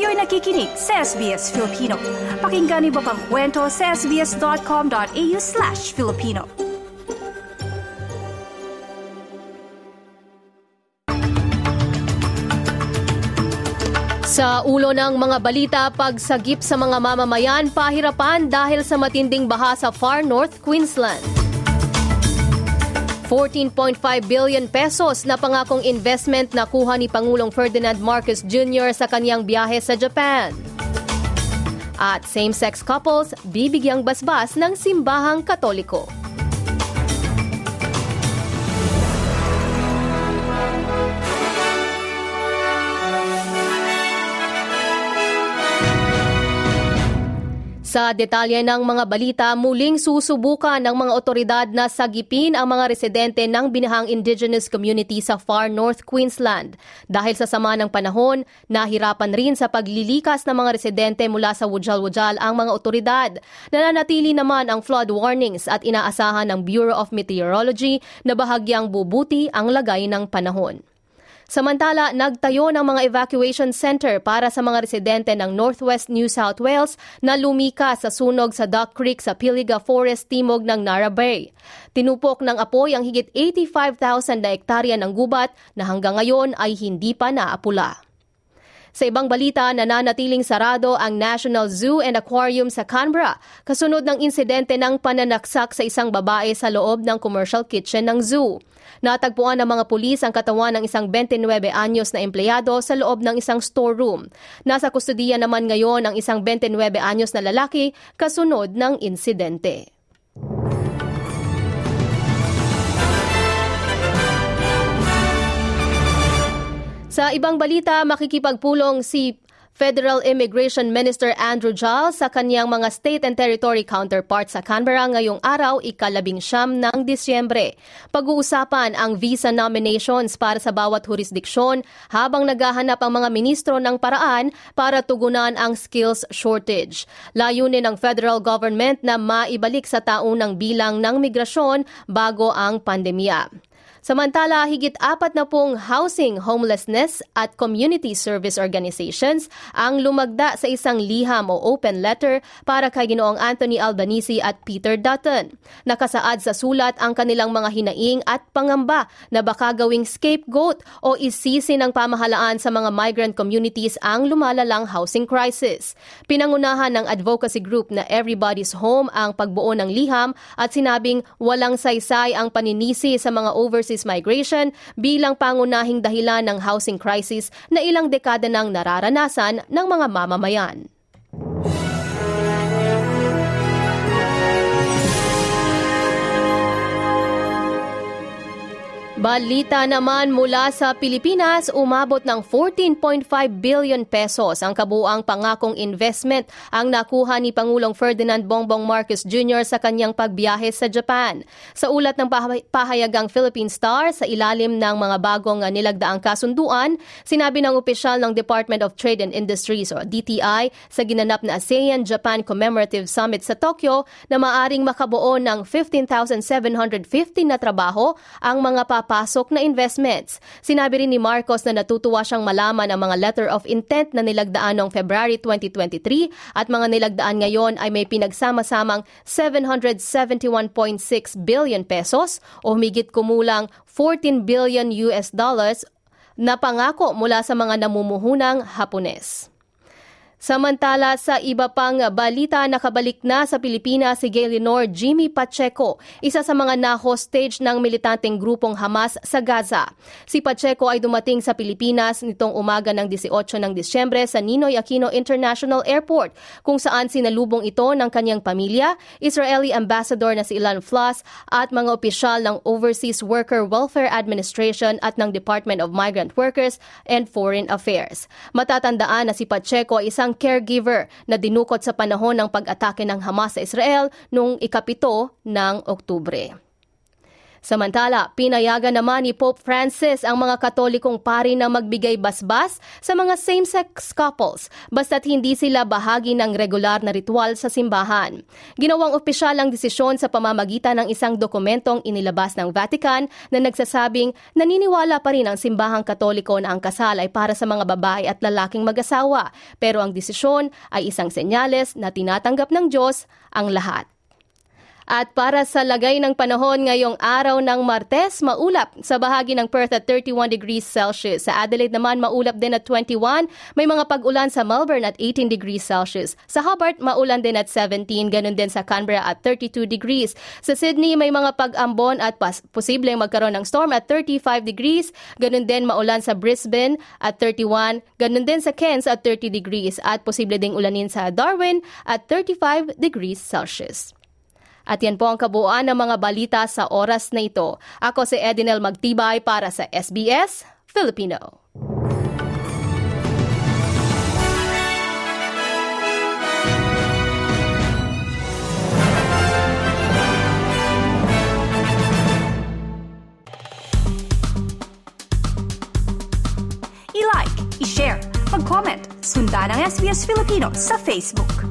Kayo'y nakikinig sa SBS Filipino. Pakinggan niyo pa ang kwento sa sbs.com.au slash Filipino. Sa ulo ng mga balita, pagsagip sa mga mamamayan, pahirapan dahil sa matinding baha sa far north Queensland. 14.5 billion pesos na pangakong investment na kuha ni Pangulong Ferdinand Marcos Jr. sa kanyang biyahe sa Japan. At same-sex couples, bibigyang basbas ng simbahang katoliko. Sa detalye ng mga balita, muling susubukan ng mga otoridad na sagipin ang mga residente ng binahang indigenous community sa far north Queensland. Dahil sa sama ng panahon, nahirapan rin sa paglilikas ng mga residente mula sa Wujal-Wujal ang mga otoridad. Nananatili naman ang flood warnings at inaasahan ng Bureau of Meteorology na bahagyang bubuti ang lagay ng panahon. Samantala, nagtayo ng mga evacuation center para sa mga residente ng Northwest New South Wales na lumika sa sunog sa Duck Creek sa Piliga Forest timog ng Nara Bay. Tinupok ng apoy ang higit 85,000 na ektarya ng gubat na hanggang ngayon ay hindi pa naapula. Sa ibang balita, nananatiling sarado ang National Zoo and Aquarium sa Canberra kasunod ng insidente ng pananaksak sa isang babae sa loob ng commercial kitchen ng zoo. Natagpuan ng mga pulis ang katawan ng isang 29 anyos na empleyado sa loob ng isang storeroom. Nasa kustudiya naman ngayon ang isang 29 anyos na lalaki kasunod ng insidente. Sa ibang balita, makikipagpulong si Federal Immigration Minister Andrew Giles sa kanyang mga state and territory counterparts sa Canberra ngayong araw ikalabing siyam ng Disyembre. Pag-uusapan ang visa nominations para sa bawat jurisdiksyon habang naghahanap ang mga ministro ng paraan para tugunan ang skills shortage. Layunin ng federal government na maibalik sa taunang bilang ng migrasyon bago ang pandemya. Samantala, higit apat na pong housing, homelessness at community service organizations ang lumagda sa isang liham o open letter para kay Ginoong Anthony Albanese at Peter Dutton. Nakasaad sa sulat ang kanilang mga hinaing at pangamba na baka gawing scapegoat o isisi ng pamahalaan sa mga migrant communities ang lumalalang housing crisis. Pinangunahan ng advocacy group na Everybody's Home ang pagbuo ng liham at sinabing walang saysay ang paninisi sa mga overseas overseas migration bilang pangunahing dahilan ng housing crisis na ilang dekada nang nararanasan ng mga mamamayan. Balita naman mula sa Pilipinas, umabot ng 14.5 billion pesos ang kabuang pangakong investment ang nakuha ni Pangulong Ferdinand Bongbong Marcos Jr. sa kanyang pagbiyahe sa Japan. Sa ulat ng pahayagang Philippine Star sa ilalim ng mga bagong nilagdaang kasunduan, sinabi ng opisyal ng Department of Trade and Industries o DTI sa ginanap na ASEAN-Japan Commemorative Summit sa Tokyo na maaring makabuo ng 15,750 na trabaho ang mga pap papasok na investments. Sinabi rin ni Marcos na natutuwa siyang malaman ang mga letter of intent na nilagdaan noong February 2023 at mga nilagdaan ngayon ay may pinagsama-samang 771.6 billion pesos o humigit kumulang 14 billion US dollars na pangako mula sa mga namumuhunang Hapones. Samantala sa iba pang balita, nakabalik na sa Pilipinas si Gaylor Jimmy Pacheco, isa sa mga na-hostage ng militanteng grupong Hamas sa Gaza. Si Pacheco ay dumating sa Pilipinas nitong umaga ng 18 ng Disyembre sa Ninoy Aquino International Airport, kung saan sinalubong ito ng kanyang pamilya, Israeli Ambassador na si Ilan Floss at mga opisyal ng Overseas Worker Welfare Administration at ng Department of Migrant Workers and Foreign Affairs. Matatandaan na si Pacheco ay isang isang caregiver na dinukot sa panahon ng pag-atake ng Hamas sa Israel noong ikapito ng Oktubre. Samantala, pinayagan naman ni Pope Francis ang mga katolikong pari na magbigay basbas sa mga same-sex couples basta't hindi sila bahagi ng regular na ritual sa simbahan. Ginawang opisyal ang desisyon sa pamamagitan ng isang dokumentong inilabas ng Vatican na nagsasabing naniniwala pa rin ang simbahang katoliko na ang kasal ay para sa mga babae at lalaking mag-asawa pero ang desisyon ay isang senyales na tinatanggap ng Diyos ang lahat. At para sa lagay ng panahon ngayong araw ng Martes, maulap sa bahagi ng Perth at 31 degrees Celsius. Sa Adelaide naman, maulap din at 21. May mga pag-ulan sa Melbourne at 18 degrees Celsius. Sa Hobart, maulan din at 17. Ganun din sa Canberra at 32 degrees. Sa Sydney, may mga pag-ambon at pas- posibleng magkaroon ng storm at 35 degrees. Ganun din maulan sa Brisbane at 31. Ganun din sa Cairns at 30 degrees. At posible ding ulanin sa Darwin at 35 degrees Celsius. At yan po ang kabuuan ng mga balita sa oras na ito. Ako si Edinel Magtibay para sa SBS Filipino. I-like, i-share, mag-comment, sundan ang SBS Filipino sa Facebook.